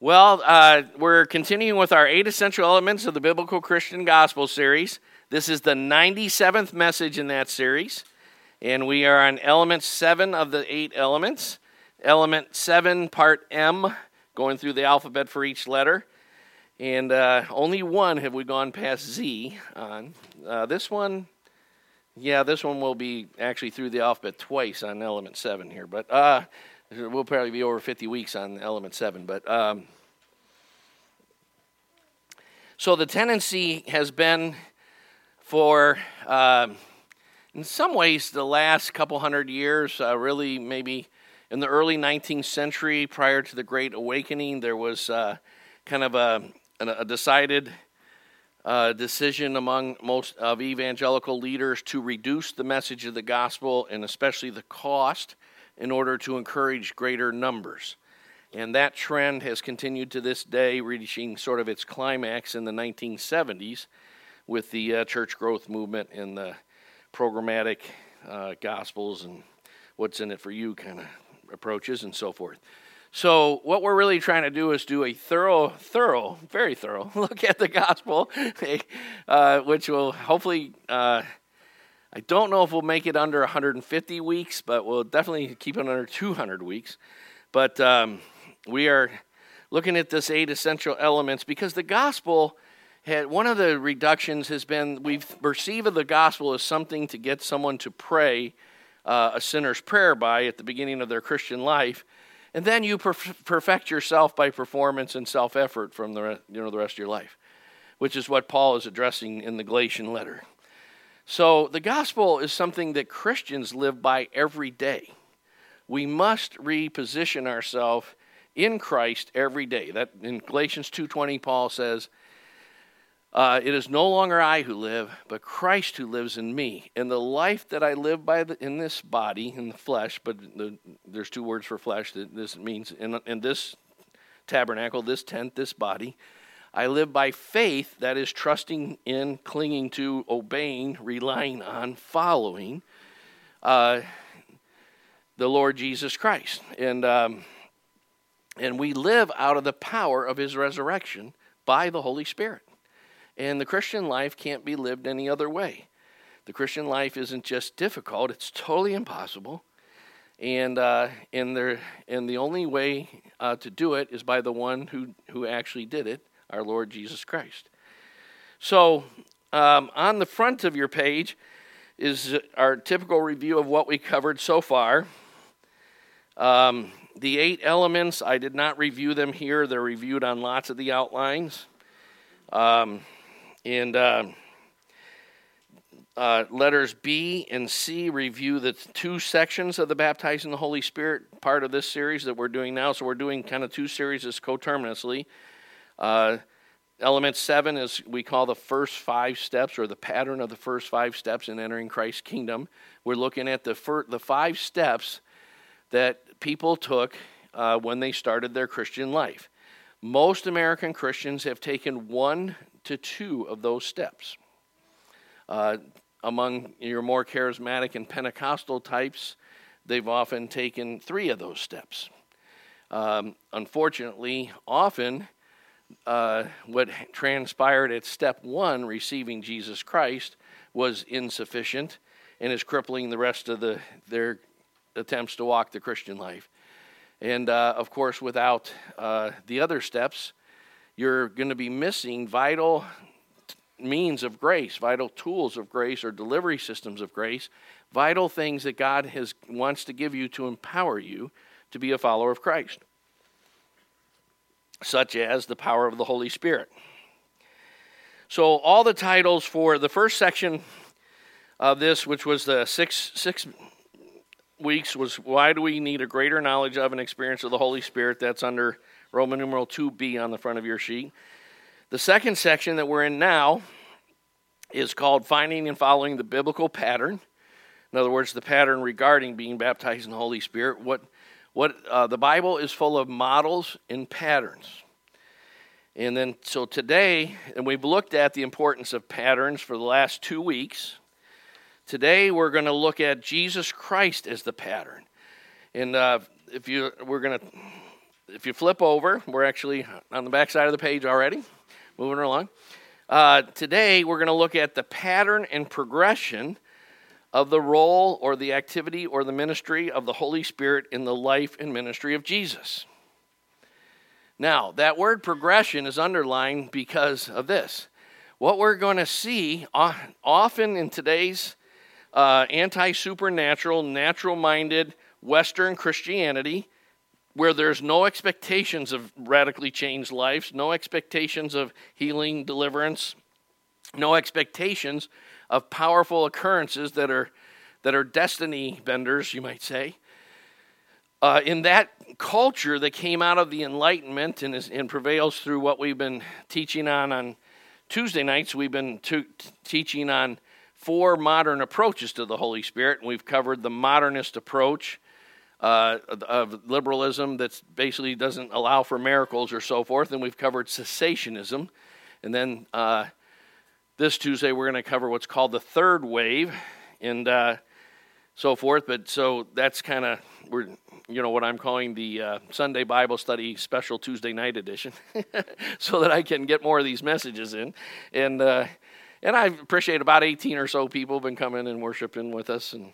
Well, uh, we're continuing with our eight essential elements of the Biblical Christian Gospel series. This is the 97th message in that series, and we are on element seven of the eight elements. Element seven, part M, going through the alphabet for each letter. And uh, only one have we gone past Z on. Uh, this one, yeah, this one will be actually through the alphabet twice on element seven here, but uh, we'll probably be over 50 weeks on element seven. But um, so the tendency has been for, uh, in some ways, the last couple hundred years, uh, really maybe in the early 19th century, prior to the Great Awakening, there was uh, kind of a, a decided uh, decision among most of evangelical leaders to reduce the message of the gospel and especially the cost in order to encourage greater numbers. And that trend has continued to this day, reaching sort of its climax in the 1970s with the uh, church growth movement and the programmatic uh, gospels and what's in it for you kind of approaches and so forth. So, what we're really trying to do is do a thorough, thorough, very thorough look at the gospel, uh, which will hopefully, uh, I don't know if we'll make it under 150 weeks, but we'll definitely keep it under 200 weeks. But um, we are looking at this eight essential elements because the gospel had one of the reductions has been we've perceived the gospel as something to get someone to pray uh, a sinner's prayer by at the beginning of their Christian life and then you perf- perfect yourself by performance and self effort from the, you know, the rest of your life, which is what Paul is addressing in the Galatian letter. So the gospel is something that Christians live by every day. We must reposition ourselves in Christ every day. That in Galatians 2:20 Paul says, uh, it is no longer I who live, but Christ who lives in me. And the life that I live by the, in this body, in the flesh, but the, there's two words for flesh. That this means in, in this tabernacle, this tent, this body. I live by faith, that is trusting in, clinging to, obeying, relying on, following uh, the Lord Jesus Christ. And, um, and we live out of the power of his resurrection by the Holy Spirit. And the Christian life can't be lived any other way. The Christian life isn't just difficult, it's totally impossible. And, uh, and, there, and the only way uh, to do it is by the one who, who actually did it, our Lord Jesus Christ. So, um, on the front of your page is our typical review of what we covered so far. Um, the eight elements, I did not review them here, they're reviewed on lots of the outlines. Um, and uh, uh, letters B and C review the two sections of the baptizing the Holy Spirit part of this series that we're doing now. So we're doing kind of two series as coterminously. Uh, element seven is we call the first five steps or the pattern of the first five steps in entering Christ's kingdom. We're looking at the fir- the five steps that people took uh, when they started their Christian life. Most American Christians have taken one to two of those steps. Uh, among your more charismatic and Pentecostal types, they've often taken three of those steps. Um, unfortunately, often uh, what transpired at step one, receiving Jesus Christ, was insufficient and is crippling the rest of the, their attempts to walk the Christian life. And uh, of course, without uh, the other steps, you're going to be missing vital means of grace, vital tools of grace or delivery systems of grace, vital things that God has wants to give you to empower you to be a follower of Christ. Such as the power of the Holy Spirit. So all the titles for the first section of this, which was the six six weeks, was why do we need a greater knowledge of and experience of the Holy Spirit? That's under Roman numeral 2b on the front of your sheet. The second section that we're in now is called Finding and Following the Biblical Pattern. In other words, the pattern regarding being baptized in the Holy Spirit. What, what uh, the Bible is full of models and patterns. And then, so today, and we've looked at the importance of patterns for the last two weeks. Today, we're going to look at Jesus Christ as the pattern. And uh, if you, we're going to if you flip over, we're actually on the back side of the page already, moving along. Uh, today, we're going to look at the pattern and progression of the role or the activity or the ministry of the Holy Spirit in the life and ministry of Jesus. Now, that word progression is underlined because of this. What we're going to see often in today's uh, anti supernatural, natural minded Western Christianity where there's no expectations of radically changed lives, no expectations of healing, deliverance, no expectations of powerful occurrences that are that are destiny benders, you might say. Uh, in that culture that came out of the Enlightenment and, is, and prevails through what we've been teaching on on Tuesday nights, we've been t- teaching on four modern approaches to the Holy Spirit, and we've covered the modernist approach uh, of liberalism that basically doesn't allow for miracles or so forth. And we've covered cessationism. And then uh, this Tuesday, we're going to cover what's called the third wave and uh, so forth. But so that's kind of, we're, you know, what I'm calling the uh, Sunday Bible Study Special Tuesday Night Edition so that I can get more of these messages in. And, uh, and I appreciate about 18 or so people have been coming and worshiping with us and,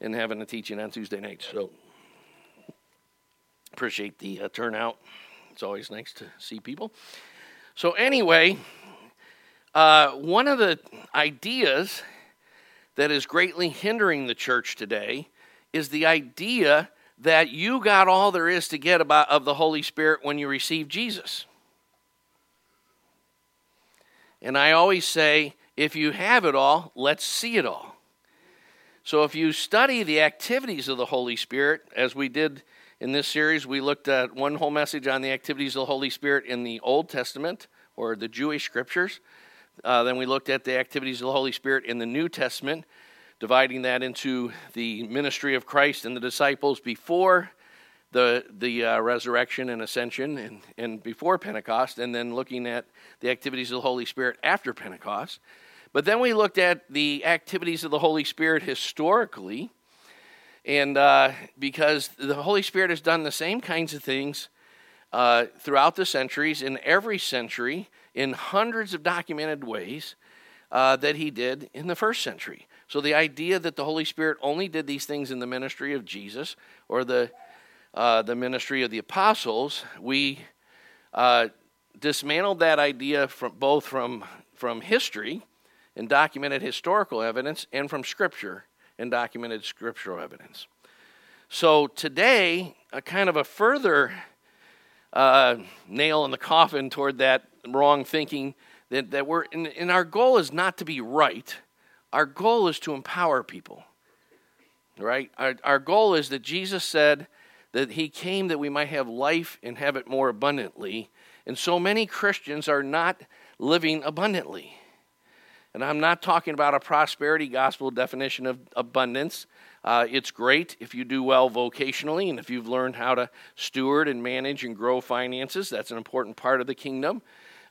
and having a teaching on Tuesday nights. So appreciate the uh, turnout. It's always nice to see people. So, anyway, uh, one of the ideas that is greatly hindering the church today is the idea that you got all there is to get about of the Holy Spirit when you receive Jesus. And I always say, if you have it all, let's see it all. So if you study the activities of the Holy Spirit, as we did in this series, we looked at one whole message on the activities of the Holy Spirit in the Old Testament or the Jewish scriptures. Uh, then we looked at the activities of the Holy Spirit in the New Testament, dividing that into the ministry of Christ and the disciples before the, the uh, resurrection and ascension and, and before Pentecost, and then looking at the activities of the Holy Spirit after Pentecost. But then we looked at the activities of the Holy Spirit historically and uh, because the Holy Spirit has done the same kinds of things uh, throughout the centuries, in every century, in hundreds of documented ways uh, that he did in the first century. So the idea that the Holy Spirit only did these things in the ministry of Jesus or the, uh, the ministry of the apostles, we uh, dismantled that idea from both from, from history and documented historical evidence and from Scripture and documented scriptural evidence. So today, a kind of a further uh, nail in the coffin toward that wrong thinking that, that we're, and, and our goal is not to be right. Our goal is to empower people, right? Our, our goal is that Jesus said that he came that we might have life and have it more abundantly. And so many Christians are not living abundantly. And I'm not talking about a prosperity gospel definition of abundance. Uh, it's great if you do well vocationally and if you've learned how to steward and manage and grow finances. That's an important part of the kingdom.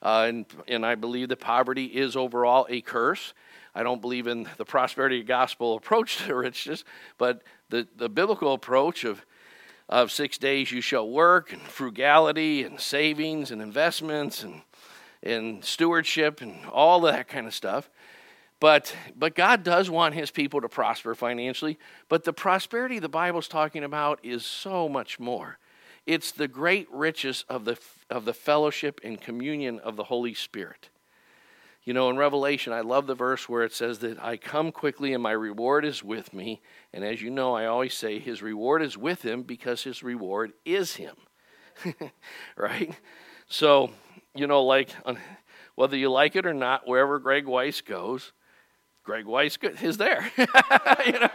Uh, and, and I believe that poverty is overall a curse. I don't believe in the prosperity gospel approach to riches, but the, the biblical approach of, of six days you shall work, and frugality, and savings, and investments, and and stewardship and all that kind of stuff. But, but God does want his people to prosper financially. But the prosperity the Bible's talking about is so much more. It's the great riches of the, of the fellowship and communion of the Holy Spirit. You know, in Revelation, I love the verse where it says that I come quickly and my reward is with me. And as you know, I always say his reward is with him because his reward is him. right? So you know, like whether you like it or not, wherever Greg Weiss goes, Greg Weiss is there. you know?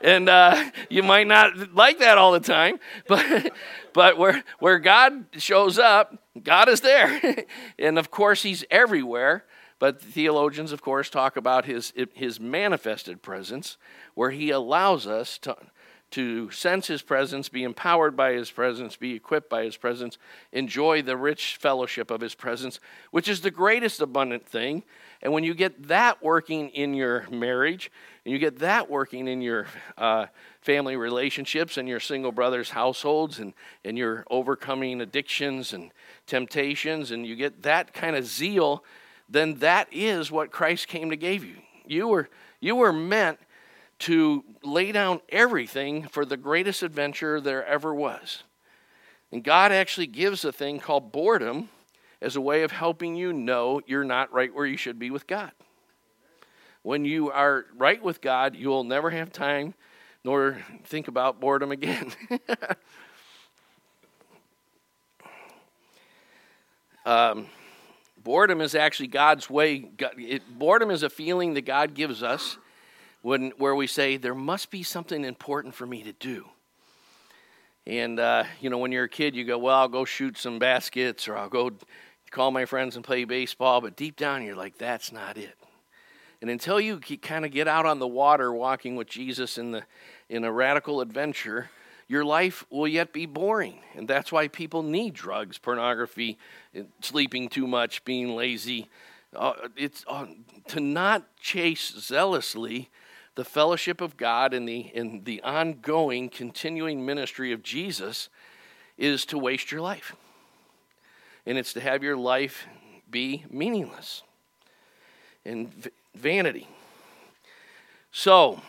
And uh, you might not like that all the time, but, but where, where God shows up, God is there. and of course, He's everywhere. But theologians, of course, talk about his, his manifested presence, where He allows us to, to sense his presence, be empowered by his presence, be equipped by his presence, enjoy the rich fellowship of his presence, which is the greatest abundant thing. And when you get that working in your marriage, and you get that working in your uh, family relationships and your single brothers' households, and, and you're overcoming addictions and temptations, and you get that kind of zeal, then that is what Christ came to give you. You were, you were meant to lay down everything for the greatest adventure there ever was. And God actually gives a thing called boredom as a way of helping you know you're not right where you should be with God. When you are right with God, you'll never have time nor think about boredom again. um, boredom is actually God's way. Boredom is a feeling that God gives us when, where we say, there must be something important for me to do. And, uh, you know, when you're a kid, you go, well, I'll go shoot some baskets or I'll go call my friends and play baseball. But deep down, you're like, that's not it. And until you kind of get out on the water walking with Jesus in, the, in a radical adventure, your life will yet be boring. And that's why people need drugs, pornography, sleeping too much, being lazy. Uh, it's uh, to not chase zealously the fellowship of God and the, and the ongoing, continuing ministry of Jesus is to waste your life. And it's to have your life be meaningless and v- vanity. So,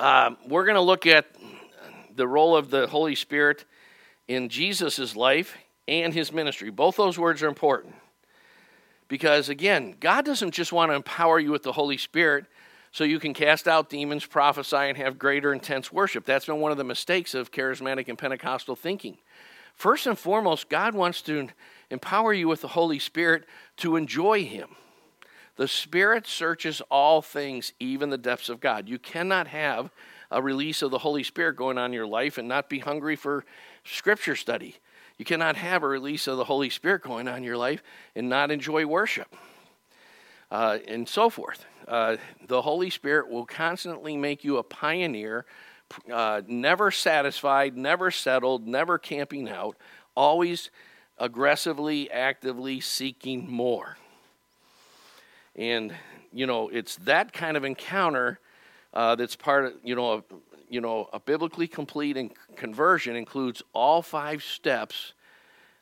um, we're going to look at the role of the Holy Spirit in Jesus' life and his ministry. Both those words are important. Because again, God doesn't just want to empower you with the Holy Spirit so you can cast out demons, prophesy, and have greater intense worship. That's been one of the mistakes of charismatic and Pentecostal thinking. First and foremost, God wants to empower you with the Holy Spirit to enjoy Him. The Spirit searches all things, even the depths of God. You cannot have a release of the Holy Spirit going on in your life and not be hungry for Scripture study. You cannot have a release of the Holy Spirit going on in your life and not enjoy worship uh, and so forth. Uh, the Holy Spirit will constantly make you a pioneer, uh, never satisfied, never settled, never camping out, always aggressively, actively seeking more. And, you know, it's that kind of encounter uh, that's part of, you know, a, you know, a biblically complete conversion includes all five steps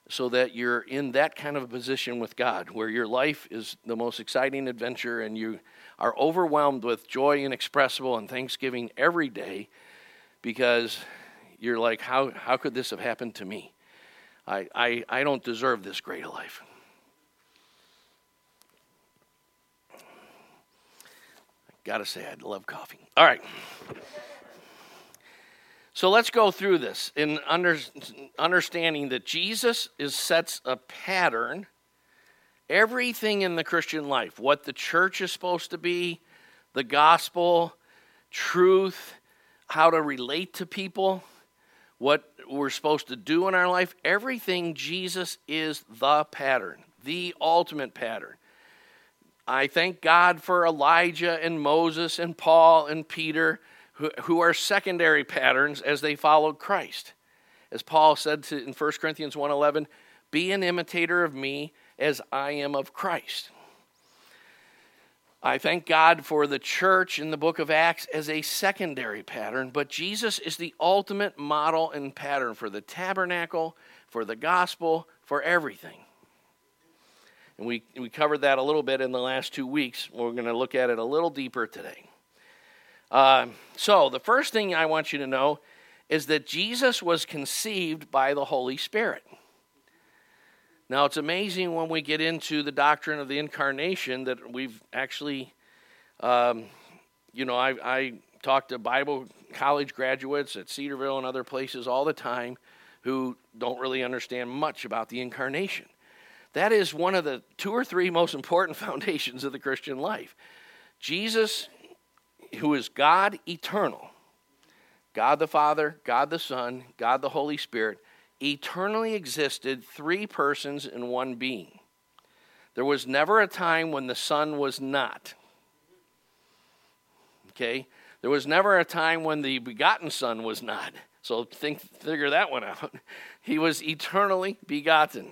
so that you're in that kind of a position with God where your life is the most exciting adventure and you are overwhelmed with joy inexpressible and thanksgiving every day because you're like, how, how could this have happened to me? I, I, I don't deserve this great a life. I gotta say, I love coffee. All right. So let's go through this in under, understanding that Jesus is, sets a pattern. Everything in the Christian life, what the church is supposed to be, the gospel, truth, how to relate to people, what we're supposed to do in our life, everything, Jesus is the pattern, the ultimate pattern. I thank God for Elijah and Moses and Paul and Peter who, who are secondary patterns as they followed Christ. As Paul said to, in 1 Corinthians 1.11, be an imitator of me as I am of Christ. I thank God for the church in the book of Acts as a secondary pattern, but Jesus is the ultimate model and pattern for the tabernacle, for the gospel, for everything. And we, we covered that a little bit in the last two weeks. We're going to look at it a little deeper today. Uh, so, the first thing I want you to know is that Jesus was conceived by the Holy Spirit. Now, it's amazing when we get into the doctrine of the incarnation that we've actually, um, you know, I, I talk to Bible college graduates at Cedarville and other places all the time who don't really understand much about the incarnation. That is one of the two or three most important foundations of the Christian life. Jesus who is God eternal, God the Father, God the Son, God the Holy Spirit, eternally existed three persons in one being. There was never a time when the Son was not. Okay? There was never a time when the begotten Son was not. So think, figure that one out. He was eternally begotten,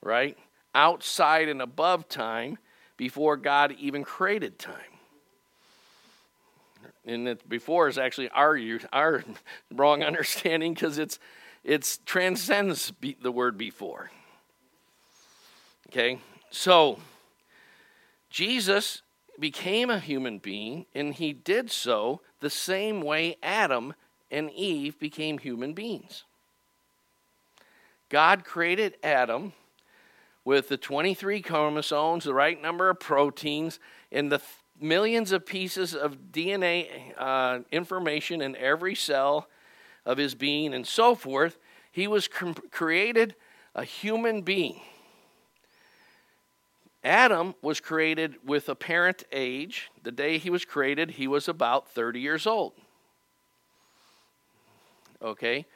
right? Outside and above time before God even created time. And it, before is actually our, our wrong understanding because it's, it's transcends the word before. Okay? So, Jesus became a human being, and he did so the same way Adam and Eve became human beings. God created Adam with the 23 chromosomes, the right number of proteins, and the millions of pieces of DNA uh, information in every cell of his being, and so forth. He was created a human being. Adam was created with apparent age. The day he was created, he was about 30 years old. Okay?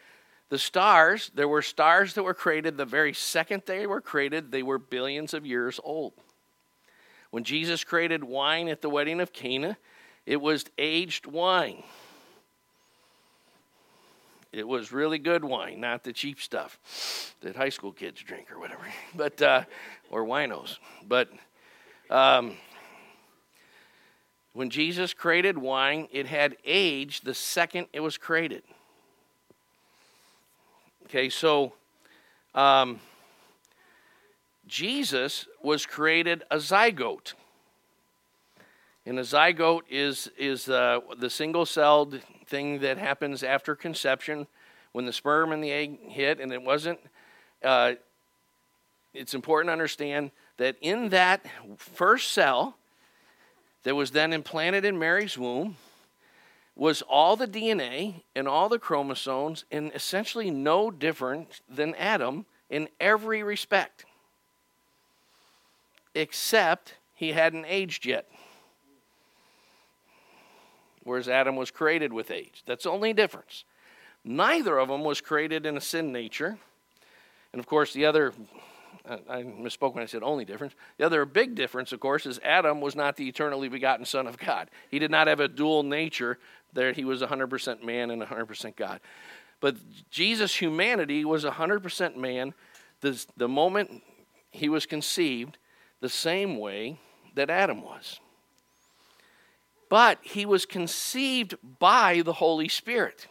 The stars, there were stars that were created the very second they were created, they were billions of years old. When Jesus created wine at the wedding of Cana, it was aged wine. It was really good wine, not the cheap stuff that high school kids drink or whatever, but uh, or winos. But um, when Jesus created wine, it had aged the second it was created. Okay, so um, Jesus was created a zygote. And a zygote is, is uh, the single celled thing that happens after conception when the sperm and the egg hit, and it wasn't. Uh, it's important to understand that in that first cell that was then implanted in Mary's womb was all the DNA and all the chromosomes, and essentially no different than Adam in every respect, except he hadn't aged yet whereas Adam was created with age. That's the only difference. Neither of them was created in a sin nature. And of course, the other, I misspoke when I said only difference. The other big difference, of course, is Adam was not the eternally begotten Son of God. He did not have a dual nature, there he was 100% man and 100% God. But Jesus' humanity was 100% man the, the moment he was conceived, the same way that Adam was but he was conceived by the Holy Spirit.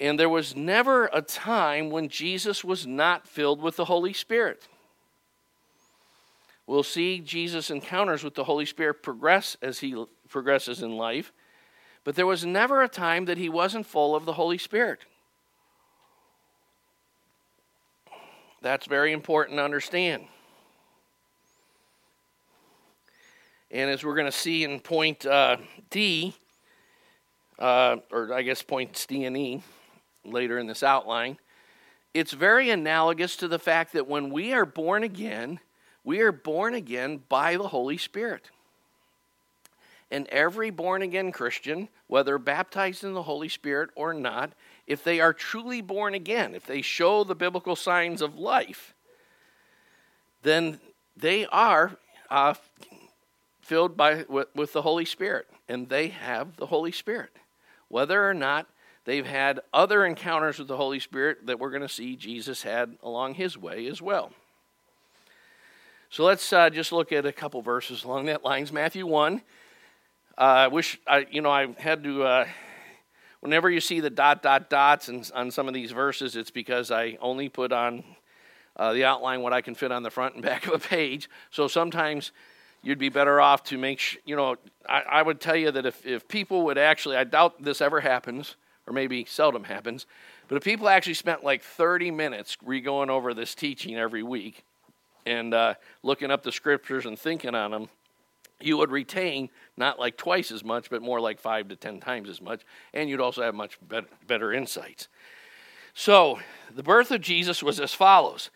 And there was never a time when Jesus was not filled with the Holy Spirit. We'll see Jesus' encounters with the Holy Spirit progress as he progresses in life, but there was never a time that he wasn't full of the Holy Spirit. That's very important to understand. And as we're going to see in point uh, D, uh, or I guess points D and E later in this outline, it's very analogous to the fact that when we are born again, we are born again by the Holy Spirit. And every born again Christian, whether baptized in the Holy Spirit or not, if they are truly born again, if they show the biblical signs of life, then they are uh, filled by, with, with the Holy Spirit, and they have the Holy Spirit. Whether or not they've had other encounters with the Holy Spirit that we're going to see Jesus had along his way as well. So let's uh, just look at a couple verses along that lines. Matthew 1. Uh, I wish, I, you know, I had to, uh, whenever you see the dot, dot, dots and, on some of these verses, it's because I only put on uh, the outline what I can fit on the front and back of a page. So sometimes you'd be better off to make sure, you know, I, I would tell you that if, if people would actually, I doubt this ever happens, or maybe seldom happens, but if people actually spent like 30 minutes re going over this teaching every week and uh, looking up the scriptures and thinking on them, you would retain not like twice as much, but more like five to ten times as much, and you'd also have much better, better insights. So, the birth of Jesus was as follows.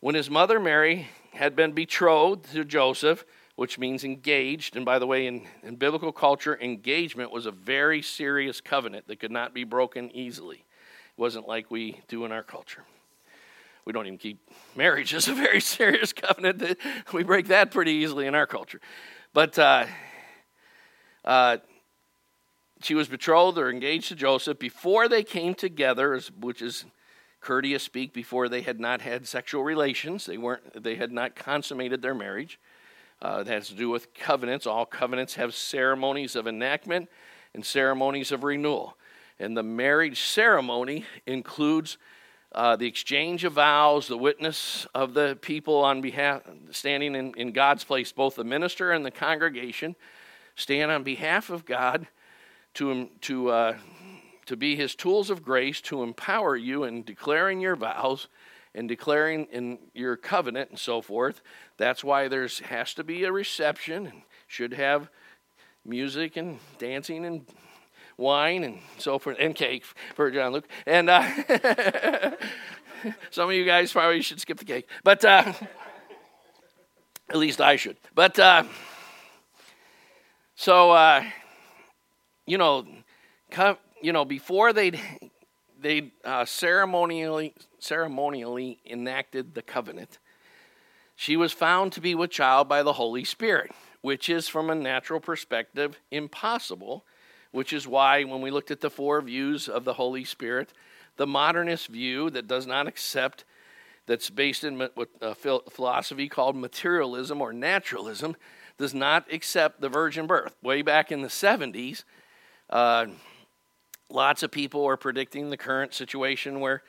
When his mother Mary had been betrothed to Joseph, which means engaged. And by the way, in, in biblical culture, engagement was a very serious covenant that could not be broken easily. It wasn't like we do in our culture. We don't even keep marriage as a very serious covenant. That We break that pretty easily in our culture. But uh, uh, she was betrothed or engaged to Joseph before they came together, which is courteous speak before they had not had sexual relations. They weren't. They had not consummated their marriage. Uh, it has to do with covenants. All covenants have ceremonies of enactment and ceremonies of renewal. And the marriage ceremony includes uh, the exchange of vows, the witness of the people on behalf, standing in, in God's place, both the minister and the congregation stand on behalf of God to, to, uh, to be his tools of grace to empower you in declaring your vows and declaring in your covenant and so forth. That's why there's has to be a reception and should have music and dancing and wine and so forth, and cake for John Luke. And uh, some of you guys probably should skip the cake, but uh, at least I should. But uh, so uh, you know, you know, before they they uh, ceremonially ceremonially enacted the covenant, she was found to be with child by the Holy Spirit, which is from a natural perspective impossible which is why when we looked at the four views of the Holy Spirit, the modernist view that does not accept, that's based in what a philosophy called materialism or naturalism, does not accept the virgin birth. Way back in the 70s, uh, lots of people are predicting the current situation where,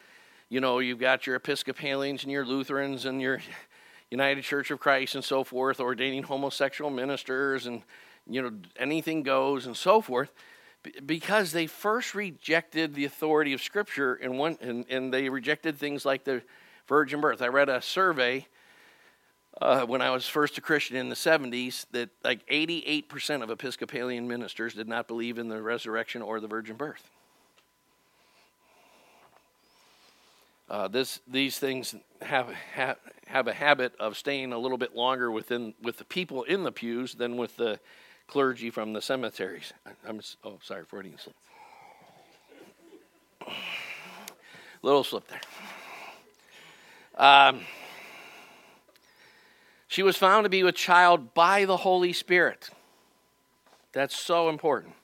you know, you've got your Episcopalians and your Lutherans and your United Church of Christ and so forth ordaining homosexual ministers and, you know, anything goes and so forth because they first rejected the authority of Scripture and, one, and, and they rejected things like the virgin birth. I read a survey uh, when I was first a Christian in the 70s that like 88% of Episcopalian ministers did not believe in the resurrection or the virgin birth. Uh, this, these things have, have, have a habit of staying a little bit longer within with the people in the pews than with the clergy from the cemeteries. I'm, oh, sorry, Freudian slip. Little slip there. Um, she was found to be with child by the Holy Spirit. That's so important.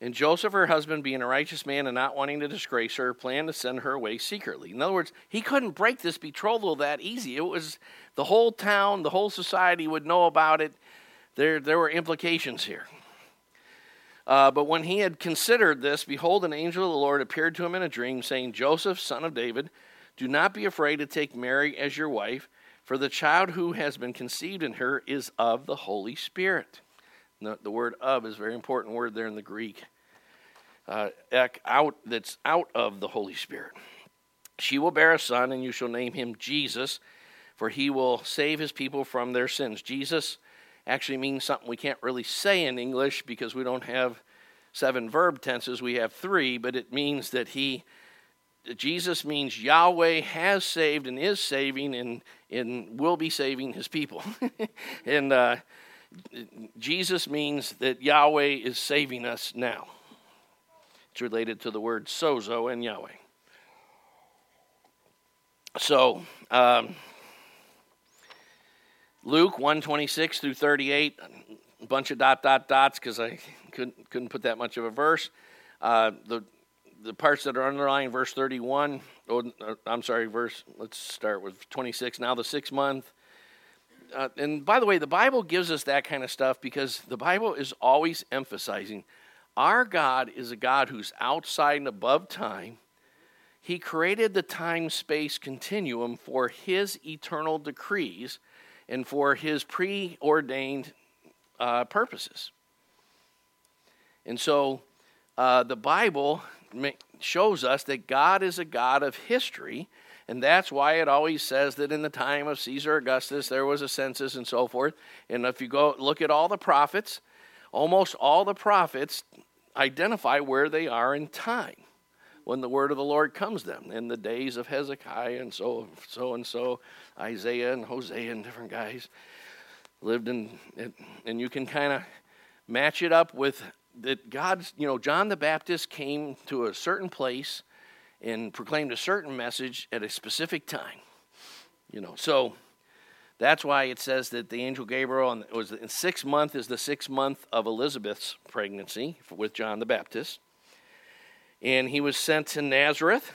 And Joseph, her husband, being a righteous man and not wanting to disgrace her, planned to send her away secretly. In other words, he couldn't break this betrothal that easy. It was the whole town, the whole society would know about it. There, there were implications here. Uh, but when he had considered this, behold, an angel of the Lord appeared to him in a dream, saying, Joseph, son of David, do not be afraid to take Mary as your wife, for the child who has been conceived in her is of the Holy Spirit. The, the word of is a very important word there in the Greek. Uh, ek, out, that's out of the Holy Spirit. She will bear a son, and you shall name him Jesus, for he will save his people from their sins. Jesus actually means something we can't really say in English because we don't have seven verb tenses, we have three, but it means that he Jesus means Yahweh has saved and is saving and, and will be saving his people. and uh, Jesus means that Yahweh is saving us now. It's related to the word sozo and Yahweh. So, um, Luke 126 through 38, a bunch of dot, dot, dots because I couldn't, couldn't put that much of a verse. Uh, the, the parts that are underlying verse 31, oh, uh, I'm sorry, verse, let's start with 26. Now the sixth month. Uh, and by the way, the Bible gives us that kind of stuff because the Bible is always emphasizing our God is a God who's outside and above time. He created the time space continuum for his eternal decrees and for his preordained uh, purposes. And so uh, the Bible shows us that God is a God of history, and that's why it always says that in the time of Caesar Augustus there was a census and so forth. And if you go look at all the prophets, almost all the prophets identify where they are in time when the word of the Lord comes them in the days of Hezekiah and so so and so Isaiah and Hosea and different guys lived in it, and you can kind of match it up with that God's you know John the Baptist came to a certain place and proclaimed a certain message at a specific time you know so That's why it says that the angel Gabriel was in six month is the sixth month of Elizabeth's pregnancy with John the Baptist. And he was sent to Nazareth.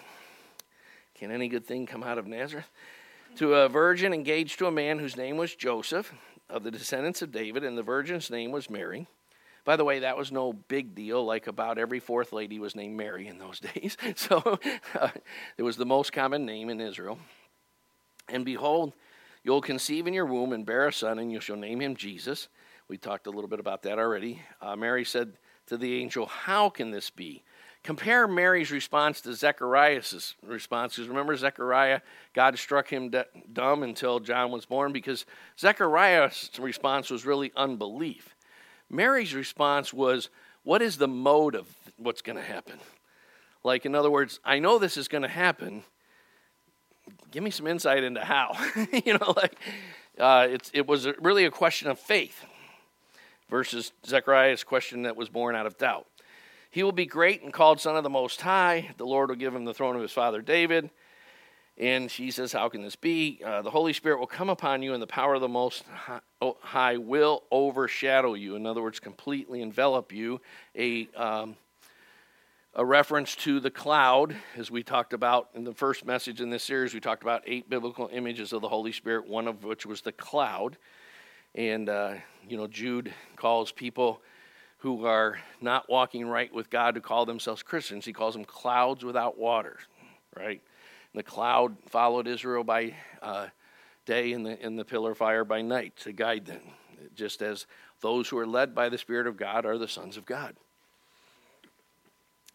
Can any good thing come out of Nazareth? To a virgin engaged to a man whose name was Joseph, of the descendants of David, and the virgin's name was Mary. By the way, that was no big deal. Like about every fourth lady was named Mary in those days. So uh, it was the most common name in Israel. And behold, you'll conceive in your womb and bear a son, and you shall name him Jesus. We talked a little bit about that already. Uh, Mary said to the angel, How can this be? Compare Mary's response to Zechariah's response. Because remember, Zechariah, God struck him dumb until John was born because Zechariah's response was really unbelief. Mary's response was, What is the mode of what's going to happen? Like, in other words, I know this is going to happen. Give me some insight into how. you know, like, uh, it was really a question of faith versus Zechariah's question that was born out of doubt. He will be great and called Son of the Most High. The Lord will give him the throne of his father David. And she says, How can this be? Uh, the Holy Spirit will come upon you, and the power of the Most High will overshadow you. In other words, completely envelop you. A, um, a reference to the cloud, as we talked about in the first message in this series. We talked about eight biblical images of the Holy Spirit, one of which was the cloud. And, uh, you know, Jude calls people who are not walking right with God to call themselves Christians. He calls them clouds without water, right? The cloud followed Israel by uh, day and the, and the pillar of fire by night to guide them, just as those who are led by the Spirit of God are the sons of God.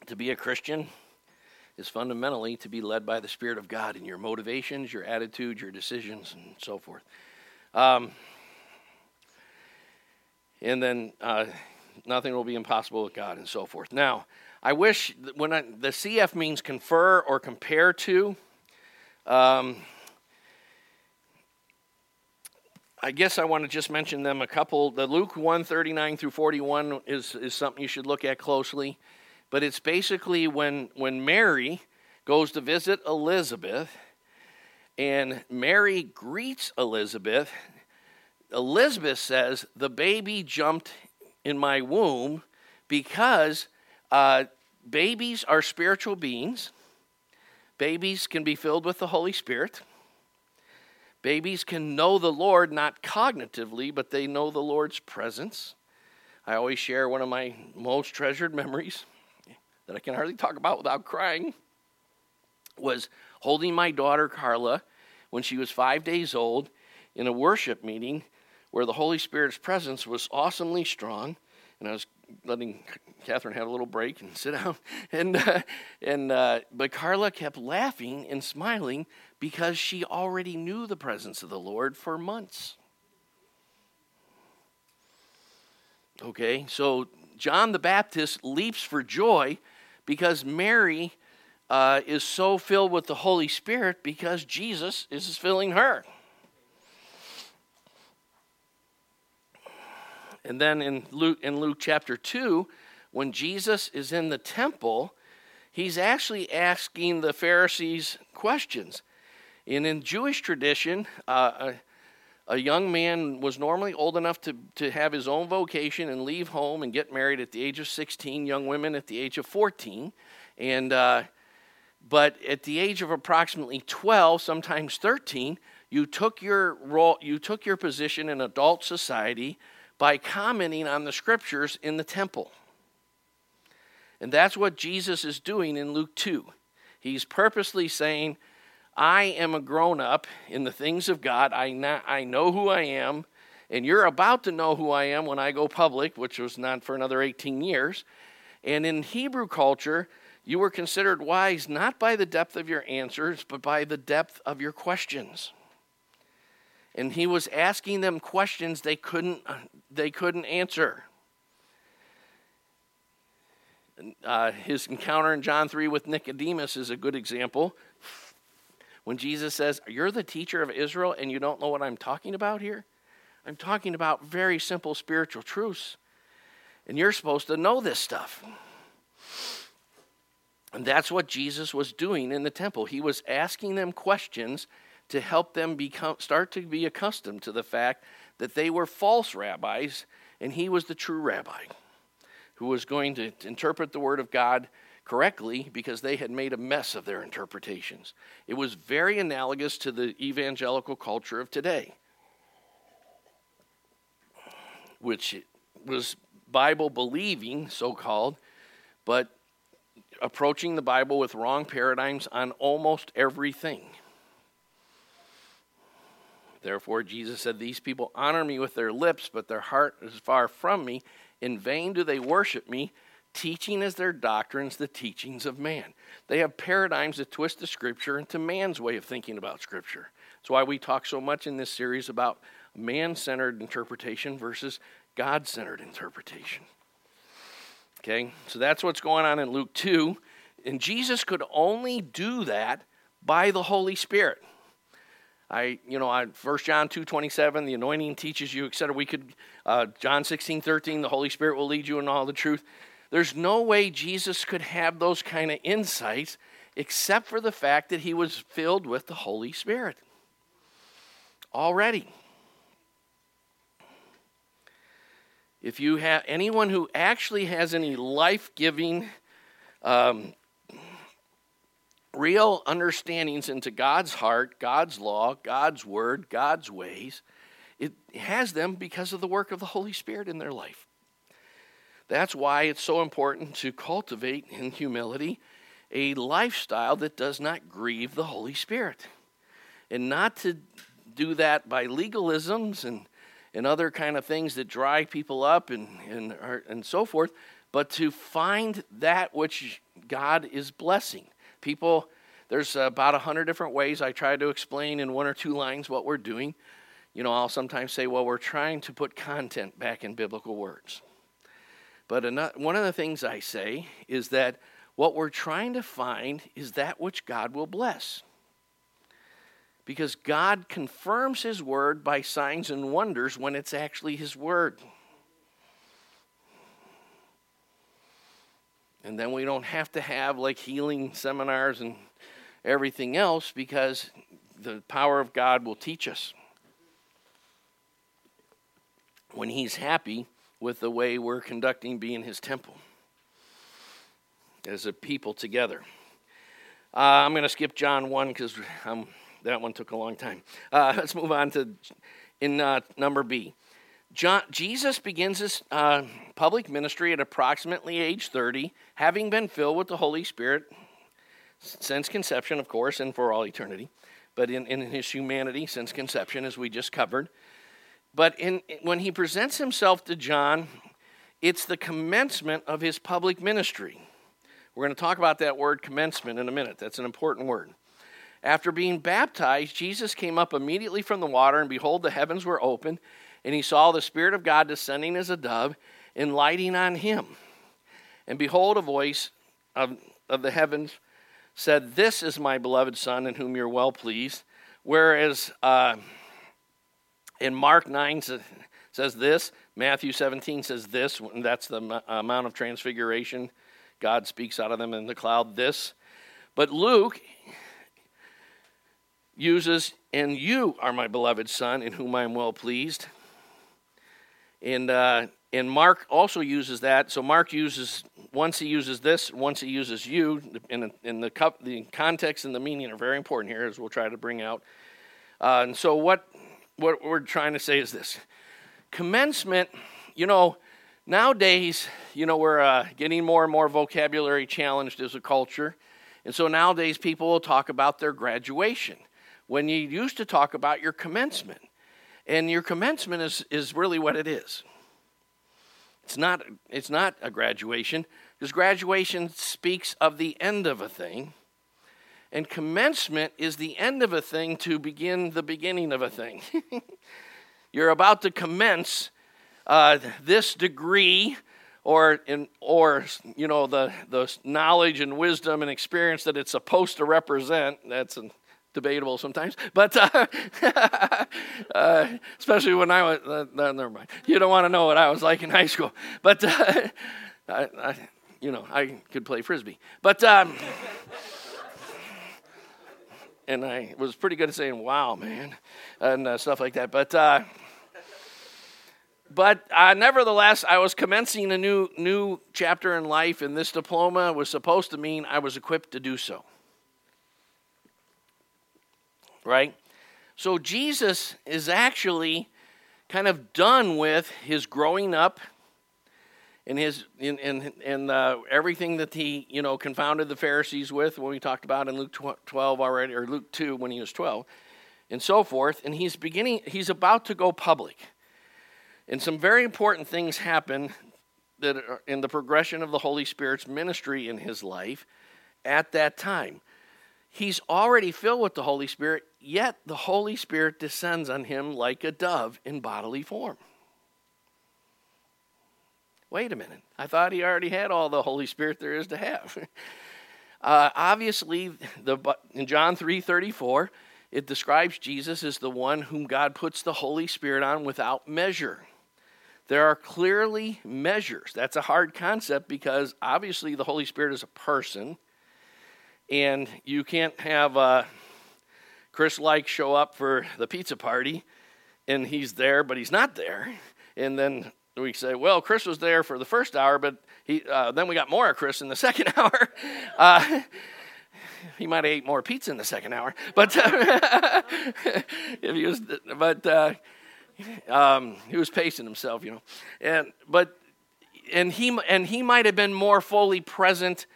To be a Christian is fundamentally to be led by the Spirit of God in your motivations, your attitudes, your decisions, and so forth. Um, and then uh, nothing will be impossible with God, and so forth. Now, I wish when I, the CF means confer or compare to, um, I guess I want to just mention them a couple. The Luke 1 39 through 41 is, is something you should look at closely. But it's basically when, when Mary goes to visit Elizabeth and Mary greets Elizabeth, Elizabeth says, The baby jumped in my womb because uh, babies are spiritual beings. Babies can be filled with the Holy Spirit. Babies can know the Lord not cognitively, but they know the Lord's presence. I always share one of my most treasured memories that I can hardly talk about without crying was holding my daughter Carla when she was five days old in a worship meeting where the Holy Spirit's presence was awesomely strong. And I was letting Catherine have a little break and sit down. And, uh, and, uh, but Carla kept laughing and smiling because she already knew the presence of the Lord for months. Okay, so John the Baptist leaps for joy because Mary uh, is so filled with the Holy Spirit because Jesus is filling her. And then in Luke, in Luke chapter 2, when Jesus is in the temple, he's actually asking the Pharisees questions. And in Jewish tradition, uh, a, a, young man was normally old enough to, to have his own vocation and leave home and get married at the age of 16, young women at the age of 14. And, uh, but at the age of approximately 12, sometimes 13, you took your role, you took your position in adult society by commenting on the scriptures in the temple. And that's what Jesus is doing in Luke 2. He's purposely saying, I am a grown up in the things of God. I, not, I know who I am, and you're about to know who I am when I go public, which was not for another 18 years. And in Hebrew culture, you were considered wise not by the depth of your answers, but by the depth of your questions and he was asking them questions they couldn't they couldn't answer uh, his encounter in john 3 with nicodemus is a good example. When jesus says you're the teacher of israel and you don't know what i'm talking about here? I'm talking about very simple spiritual truths. And you're supposed to know this stuff. And that's what jesus was doing in the temple. He was asking them questions to help them become, start to be accustomed to the fact that they were false rabbis and he was the true rabbi who was going to interpret the Word of God correctly because they had made a mess of their interpretations. It was very analogous to the evangelical culture of today, which was Bible believing, so called, but approaching the Bible with wrong paradigms on almost everything. Therefore, Jesus said, These people honor me with their lips, but their heart is far from me. In vain do they worship me, teaching as their doctrines the teachings of man. They have paradigms that twist the scripture into man's way of thinking about scripture. That's why we talk so much in this series about man centered interpretation versus God centered interpretation. Okay, so that's what's going on in Luke 2. And Jesus could only do that by the Holy Spirit. I, you know, I, 1 John 2 27, the anointing teaches you, etc. We could, uh, John 16 13, the Holy Spirit will lead you in all the truth. There's no way Jesus could have those kind of insights except for the fact that he was filled with the Holy Spirit already. If you have anyone who actually has any life giving, um, real understandings into God's heart, God's law, God's word, God's ways, it has them because of the work of the Holy Spirit in their life. That's why it's so important to cultivate in humility a lifestyle that does not grieve the Holy Spirit. And not to do that by legalisms and, and other kind of things that dry people up and, and, and so forth, but to find that which God is blessing. People, there's about a hundred different ways I try to explain in one or two lines what we're doing. You know, I'll sometimes say, well, we're trying to put content back in biblical words. But one of the things I say is that what we're trying to find is that which God will bless. Because God confirms His word by signs and wonders when it's actually His word. And then we don't have to have like healing seminars and everything else because the power of God will teach us. When He's happy with the way we're conducting being His temple as a people together. Uh, I'm going to skip John 1 because that one took a long time. Uh, let's move on to in uh, number B. John, Jesus begins his uh, public ministry at approximately age 30, having been filled with the Holy Spirit since conception, of course, and for all eternity, but in, in his humanity since conception, as we just covered. But in, when he presents himself to John, it's the commencement of his public ministry. We're going to talk about that word commencement in a minute. That's an important word. After being baptized, Jesus came up immediately from the water, and behold, the heavens were opened and he saw the Spirit of God descending as a dove and lighting on him. And behold, a voice of, of the heavens said, This is my beloved Son, in whom you're well pleased. Whereas uh, in Mark 9 says this, Matthew 17 says this, and that's the Mount of Transfiguration. God speaks out of them in the cloud, this. But Luke uses, and you are my beloved Son, in whom I am well pleased. And, uh, and Mark also uses that. So Mark uses, once he uses this, once he uses you. In the, cup, the context and the meaning are very important here, as we'll try to bring out. Uh, and so what, what we're trying to say is this. Commencement, you know, nowadays, you know, we're uh, getting more and more vocabulary challenged as a culture. And so nowadays, people will talk about their graduation when you used to talk about your commencement. And your commencement is, is really what it is. It's not, it's not a graduation, because graduation speaks of the end of a thing. And commencement is the end of a thing to begin the beginning of a thing. You're about to commence uh, this degree or in, or you know the the knowledge and wisdom and experience that it's supposed to represent. That's an debatable sometimes, but uh, uh, especially when I was, uh, never mind. You don't want to know what I was like in high school, but uh, I, I, you know, I could play frisbee. But um, and I was pretty good at saying, wow, man, and uh, stuff like that. But, uh, but nevertheless, I was commencing a new, new chapter in life, and this diploma was supposed to mean I was equipped to do so. Right? So Jesus is actually kind of done with his growing up and his and and, and uh, everything that he you know confounded the Pharisees with when we talked about in Luke 12 already or Luke 2 when he was 12 and so forth. And he's beginning he's about to go public. And some very important things happen that in the progression of the Holy Spirit's ministry in his life at that time he's already filled with the Holy Spirit yet the Holy Spirit descends on him like a dove in bodily form Wait a minute. I thought he already had all the Holy Spirit there is to have. uh, obviously, the, in John 3 34, it describes Jesus as the one whom God puts the Holy Spirit on without measure. There are clearly measures. That's a hard concept because obviously the Holy Spirit is a person, and you can't have uh, Chris like show up for the pizza party and he's there, but he's not there. And then we say, well, Chris was there for the first hour, but he, uh, then we got more of Chris in the second hour. Uh, he might have ate more pizza in the second hour, but if he was, but uh, um, he was pacing himself, you know, and but and he and he might have been more fully present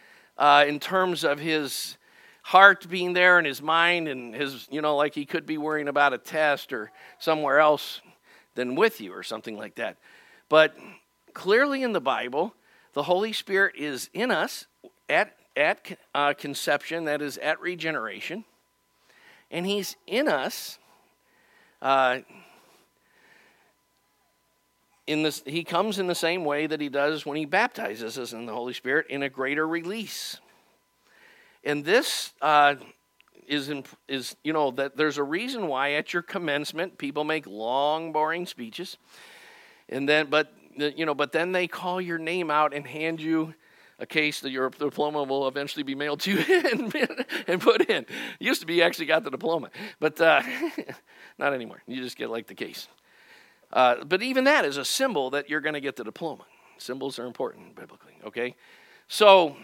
uh, in terms of his heart being there and his mind and his, you know, like he could be worrying about a test or somewhere else than with you or something like that. But clearly in the Bible, the Holy Spirit is in us at, at uh, conception, that is, at regeneration. And He's in us. Uh, in this, he comes in the same way that he does when he baptizes us in the Holy Spirit in a greater release. And this uh, is, in, is, you know, that there's a reason why at your commencement people make long, boring speeches and then but you know but then they call your name out and hand you a case that your diploma will eventually be mailed to you and, and put in. Used to be you actually got the diploma, but uh, not anymore. You just get like the case. Uh, but even that is a symbol that you're going to get the diploma. Symbols are important biblically, okay? So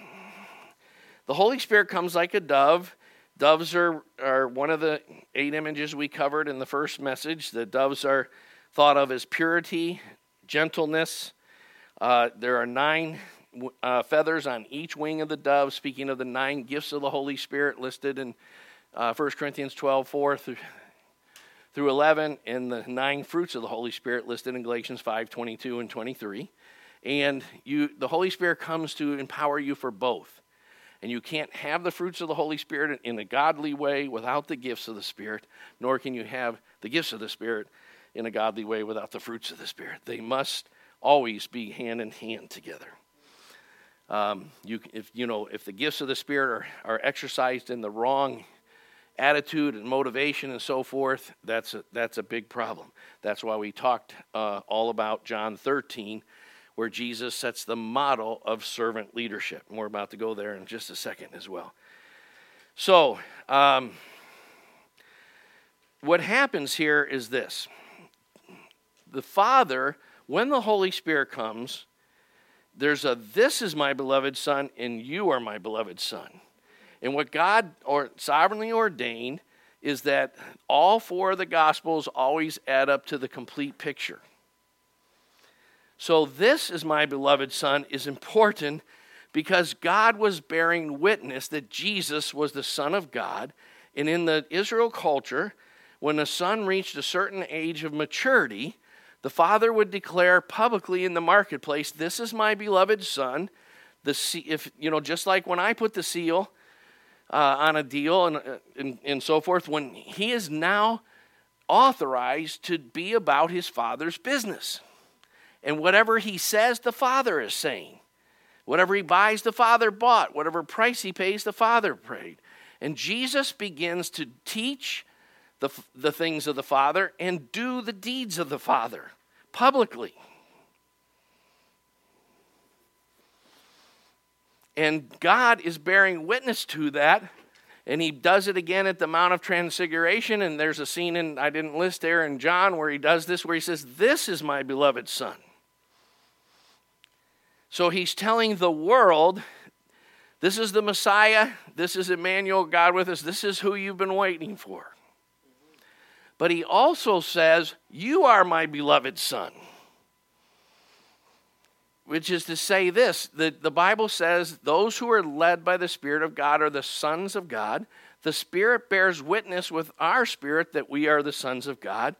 the Holy Spirit comes like a dove. Doves are, are one of the eight images we covered in the first message. The doves are thought of as purity, gentleness. Uh, there are nine uh, feathers on each wing of the dove, speaking of the nine gifts of the Holy Spirit listed in uh, 1 Corinthians 12 4 through, through 11, and the nine fruits of the Holy Spirit listed in Galatians 5 22 and 23. And you, the Holy Spirit comes to empower you for both. And you can't have the fruits of the Holy Spirit in a godly way without the gifts of the Spirit, nor can you have the gifts of the Spirit in a godly way without the fruits of the Spirit. They must always be hand in hand together. Um, you, if you know, if the gifts of the Spirit are, are exercised in the wrong attitude and motivation and so forth, that's a, that's a big problem. That's why we talked uh, all about John 13, where Jesus sets the model of servant leadership. And we're about to go there in just a second as well. So, um, what happens here is this the Father, when the Holy Spirit comes, there's a this is my beloved Son, and you are my beloved Son. And what God or sovereignly ordained is that all four of the Gospels always add up to the complete picture. So, this is my beloved Son is important because God was bearing witness that Jesus was the Son of God. And in the Israel culture, when the son reached a certain age of maturity, the father would declare publicly in the marketplace, This is my beloved son. The, if, you know, just like when I put the seal uh, on a deal and, uh, and, and so forth, when he is now authorized to be about his father's business. And whatever he says, the father is saying. Whatever he buys, the father bought. Whatever price he pays, the father paid. And Jesus begins to teach the, the things of the Father and do the deeds of the Father publicly. And God is bearing witness to that. And he does it again at the Mount of Transfiguration. And there's a scene in, I didn't list there in John, where he does this, where he says, This is my beloved Son. So he's telling the world, This is the Messiah. This is Emmanuel, God with us. This is who you've been waiting for. But he also says, You are my beloved Son which is to say this the, the Bible says, Those who are led by the Spirit of God are the sons of God. The Spirit bears witness with our spirit that we are the sons of God.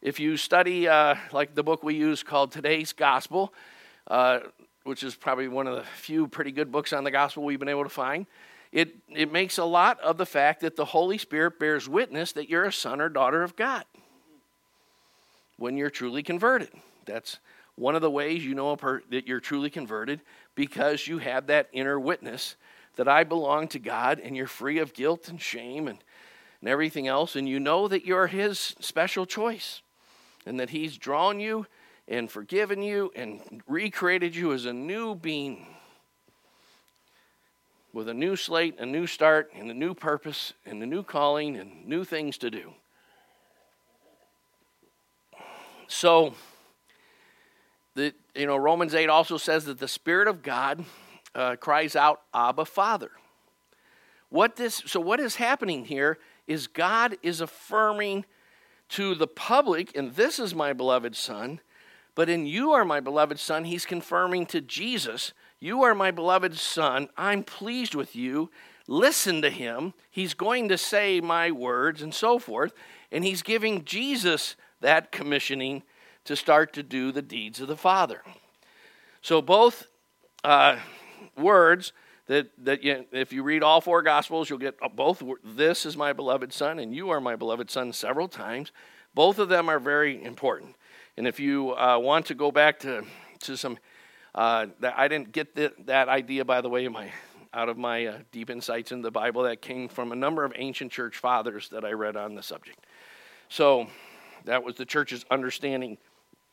If you study, uh, like the book we use called Today's Gospel, uh, which is probably one of the few pretty good books on the gospel we've been able to find, it, it makes a lot of the fact that the Holy Spirit bears witness that you're a son or daughter of God when you're truly converted. That's one of the ways you know per- that you're truly converted because you have that inner witness that I belong to God and you're free of guilt and shame and, and everything else, and you know that you're His special choice and that He's drawn you and forgiven you and recreated you as a new being with a new slate, a new start, and a new purpose, and a new calling, and new things to do. So, you know, Romans 8 also says that the Spirit of God uh, cries out, Abba, Father. What this, so, what is happening here is God is affirming to the public, and this is my beloved Son, but in you are my beloved Son, he's confirming to Jesus, You are my beloved Son. I'm pleased with you. Listen to him. He's going to say my words, and so forth. And he's giving Jesus that commissioning to start to do the deeds of the Father. So both uh, words that, that you, if you read all four Gospels, you'll get both. This is my beloved Son, and you are my beloved Son several times. Both of them are very important. And if you uh, want to go back to, to some, uh, that, I didn't get the, that idea, by the way, my, out of my uh, deep insights in the Bible. That came from a number of ancient church fathers that I read on the subject. So that was the church's understanding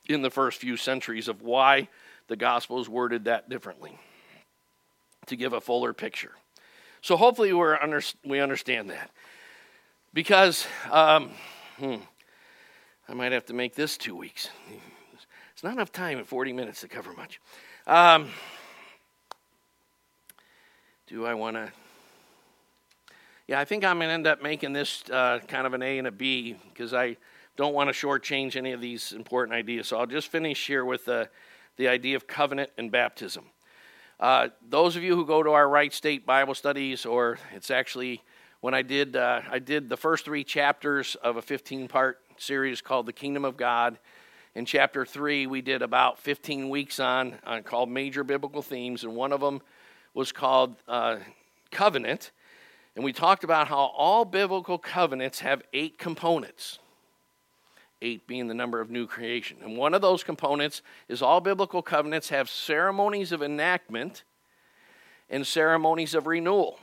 in the first few centuries of why the gospel is worded that differently to give a fuller picture. So hopefully we're under, we understand that. Because um, hmm, I might have to make this two weeks. It's not enough time in 40 minutes to cover much. Um, do I want to? Yeah, I think I'm going to end up making this uh, kind of an A and a B because I don't want to shortchange any of these important ideas. So I'll just finish here with the, the idea of covenant and baptism. Uh, those of you who go to our Wright State Bible studies, or it's actually when I did, uh, I did the first three chapters of a 15 part series called The Kingdom of God. In chapter three, we did about 15 weeks on, on called Major Biblical Themes, and one of them was called uh, Covenant. And we talked about how all biblical covenants have eight components eight being the number of new creation. And one of those components is all biblical covenants have ceremonies of enactment and ceremonies of renewal.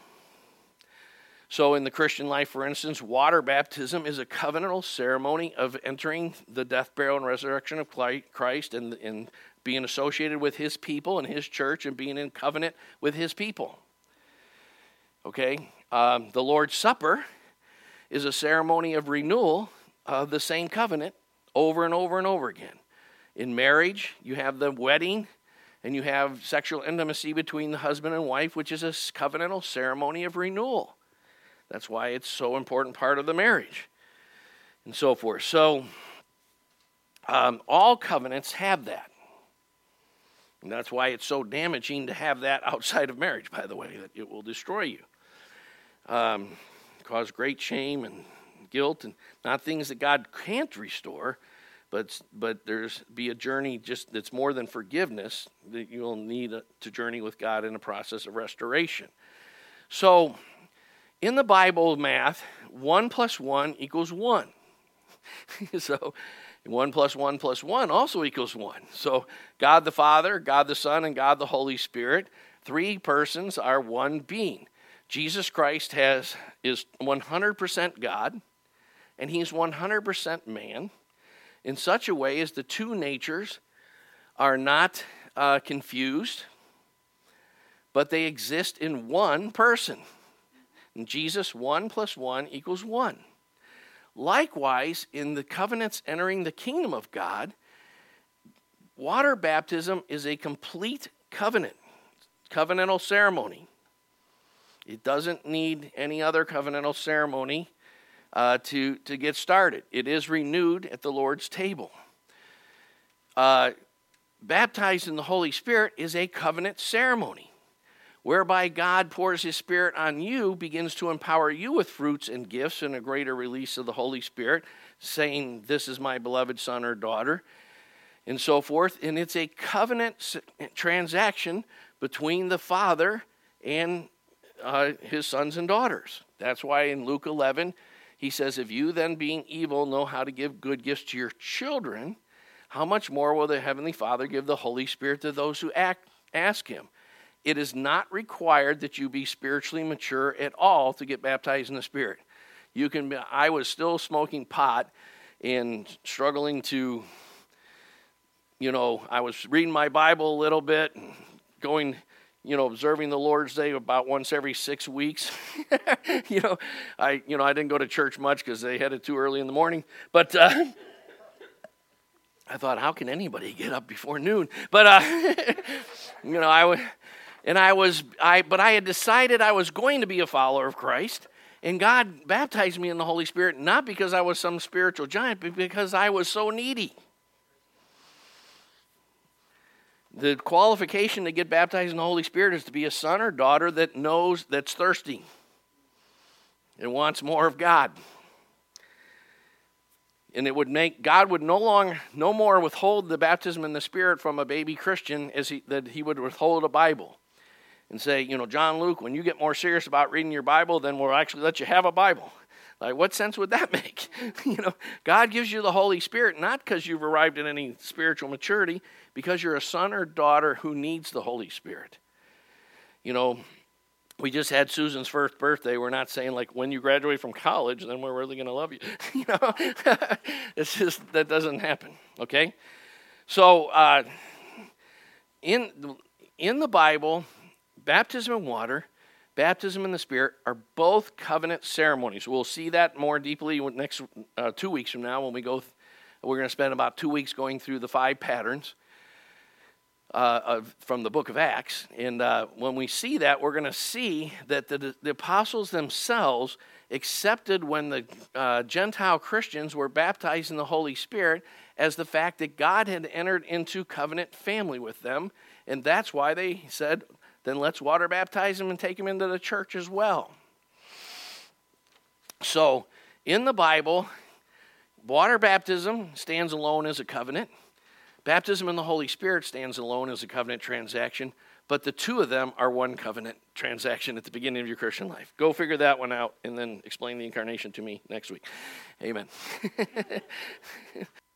So, in the Christian life, for instance, water baptism is a covenantal ceremony of entering the death, burial, and resurrection of Christ and, and being associated with his people and his church and being in covenant with his people. Okay? Um, the Lord's Supper is a ceremony of renewal of the same covenant over and over and over again. In marriage, you have the wedding and you have sexual intimacy between the husband and wife, which is a covenantal ceremony of renewal. That's why it's so important part of the marriage and so forth. So, um, all covenants have that. And that's why it's so damaging to have that outside of marriage, by the way, that it will destroy you. Um, cause great shame and guilt and not things that God can't restore, but but there's be a journey just that's more than forgiveness that you'll need to journey with God in a process of restoration. So, in the Bible math, one plus one equals one. so. One plus one plus one also equals one. So, God the Father, God the Son, and God the Holy Spirit, three persons are one being. Jesus Christ has is 100% God, and he's 100% man in such a way as the two natures are not uh, confused, but they exist in one person. Jesus, 1 plus 1 equals 1. Likewise, in the covenants entering the kingdom of God, water baptism is a complete covenant, covenantal ceremony. It doesn't need any other covenantal ceremony uh, to, to get started. It is renewed at the Lord's table. Uh, baptized in the Holy Spirit is a covenant ceremony whereby God pours his Spirit on you, begins to empower you with fruits and gifts and a greater release of the Holy Spirit, saying, This is my beloved son or daughter, and so forth. And it's a covenant transaction between the Father and uh, his sons and daughters. That's why in Luke 11, he says, If you then, being evil, know how to give good gifts to your children, how much more will the Heavenly Father give the Holy Spirit to those who act, ask Him? It is not required that you be spiritually mature at all to get baptized in the Spirit. You can. Be, I was still smoking pot and struggling to, you know, I was reading my Bible a little bit, and going, you know, observing the Lord's Day about once every six weeks. you know, I, you know, I didn't go to church much because they had it too early in the morning, but. Uh, I thought, how can anybody get up before noon? But uh, you know, I would, and I was, I, but I had decided I was going to be a follower of Christ. And God baptized me in the Holy Spirit, not because I was some spiritual giant, but because I was so needy. The qualification to get baptized in the Holy Spirit is to be a son or daughter that knows that's thirsty and wants more of God. And it would make God would no longer no more withhold the baptism in the Spirit from a baby Christian as he that he would withhold a Bible and say, you know, John Luke, when you get more serious about reading your Bible, then we'll actually let you have a Bible. Like, what sense would that make? you know, God gives you the Holy Spirit not because you've arrived at any spiritual maturity, because you're a son or daughter who needs the Holy Spirit. You know, we just had Susan's first birthday. We're not saying like when you graduate from college, then we're really going to love you. you know, it's just that doesn't happen. Okay, so uh, in in the Bible, baptism in water, baptism in the Spirit are both covenant ceremonies. We'll see that more deeply next uh, two weeks from now when we go. Th- we're going to spend about two weeks going through the five patterns uh, of, from the book of Acts. And uh, when we see that, we're going to see that the, the apostles themselves accepted when the uh, Gentile Christians were baptized in the Holy Spirit as the fact that God had entered into covenant family with them. And that's why they said, then let's water baptize him and take him into the church as well. So, in the Bible, water baptism stands alone as a covenant. Baptism in the Holy Spirit stands alone as a covenant transaction, but the two of them are one covenant transaction at the beginning of your Christian life. Go figure that one out and then explain the incarnation to me next week. Amen.